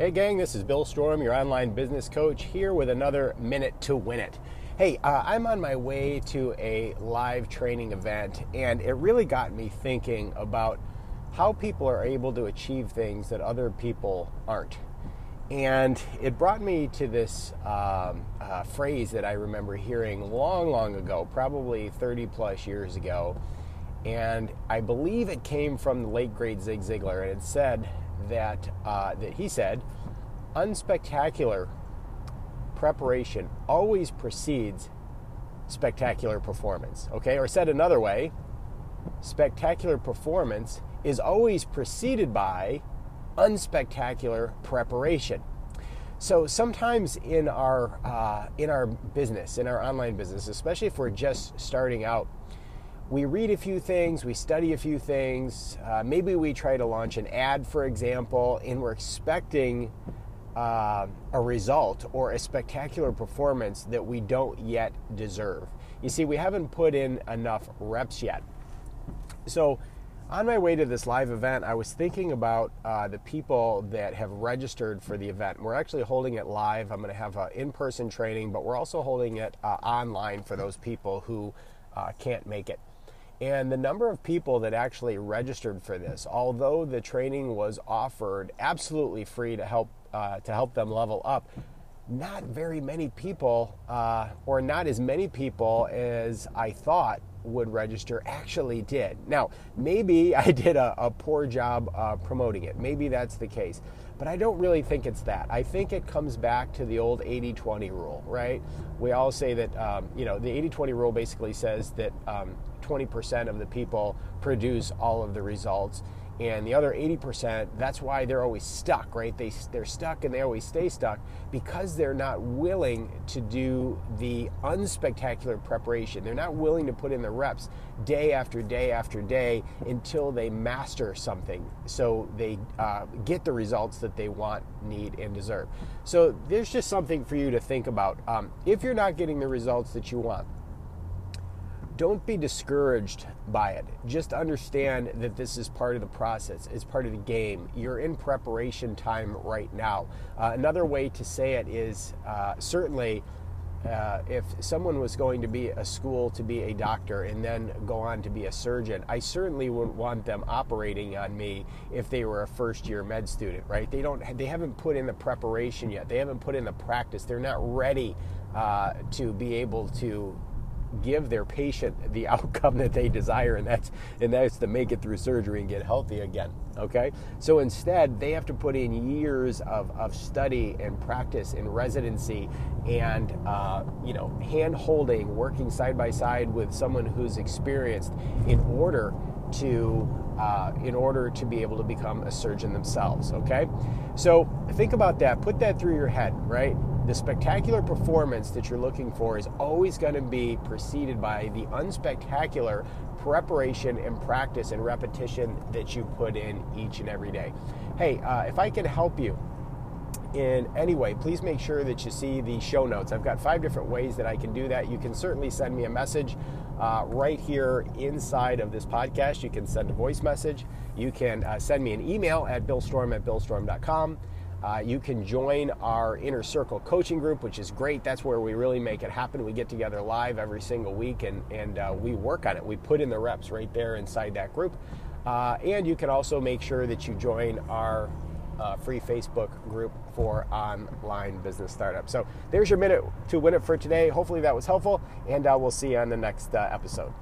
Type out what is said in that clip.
Hey, gang, this is Bill Storm, your online business coach, here with another Minute to Win It. Hey, uh, I'm on my way to a live training event, and it really got me thinking about how people are able to achieve things that other people aren't. And it brought me to this um, uh, phrase that I remember hearing long, long ago, probably 30 plus years ago. And I believe it came from the late great Zig Ziglar, and it said that uh, that he said, unspectacular preparation always precedes spectacular performance. Okay, or said another way, spectacular performance is always preceded by unspectacular preparation. So sometimes in our uh, in our business, in our online business, especially if we're just starting out, we read a few things, we study a few things. Uh, maybe we try to launch an ad, for example, and we're expecting uh, a result or a spectacular performance that we don't yet deserve. You see, we haven't put in enough reps yet. So on my way to this live event, I was thinking about uh, the people that have registered for the event. We're actually holding it live. I'm going to have an in person training, but we're also holding it uh, online for those people who uh, can't make it. And the number of people that actually registered for this, although the training was offered absolutely free to help uh, to help them level up, not very many people, uh, or not as many people as I thought would register actually did. Now, maybe I did a, a poor job uh, promoting it. Maybe that's the case. But I don't really think it's that. I think it comes back to the old 80 20 rule, right? We all say that, um, you know, the 80 20 rule basically says that um, 20% of the people produce all of the results and the other 80% that's why they're always stuck right? They, they're stuck and they always stay stuck because they're not willing to do the unspectacular preparation. They're not willing to put in the reps day after day after day until they master something. So they uh, get the results that they want need and deserve. So there's just something for you to think about. Um, if you're not getting the results that you want don't be discouraged by it. Just understand that this is part of the process, it's part of the game. You're in preparation time right now. Uh, another way to say it is uh, certainly. Uh, if someone was going to be a school to be a doctor and then go on to be a surgeon, I certainly wouldn't want them operating on me if they were a first year med student, right? They don't, they haven't put in the preparation yet. They haven't put in the practice. They're not ready uh, to be able to give their patient the outcome that they desire and that's and that's to make it through surgery and get healthy again okay? So instead they have to put in years of, of study and practice and residency and uh, you know hand holding working side by side with someone who's experienced in order to uh, in order to be able to become a surgeon themselves okay so think about that put that through your head right the spectacular performance that you're looking for is always going to be preceded by the unspectacular preparation and practice and repetition that you put in each and every day. Hey, uh, if I can help you in any way, please make sure that you see the show notes. I've got five different ways that I can do that. You can certainly send me a message uh, right here inside of this podcast. You can send a voice message. You can uh, send me an email at billstorm at billstorm.com. Uh, you can join our Inner Circle coaching group, which is great. That's where we really make it happen. We get together live every single week and, and uh, we work on it. We put in the reps right there inside that group. Uh, and you can also make sure that you join our uh, free Facebook group for online business startups. So there's your minute to win it for today. Hopefully that was helpful, and uh, we'll see you on the next uh, episode.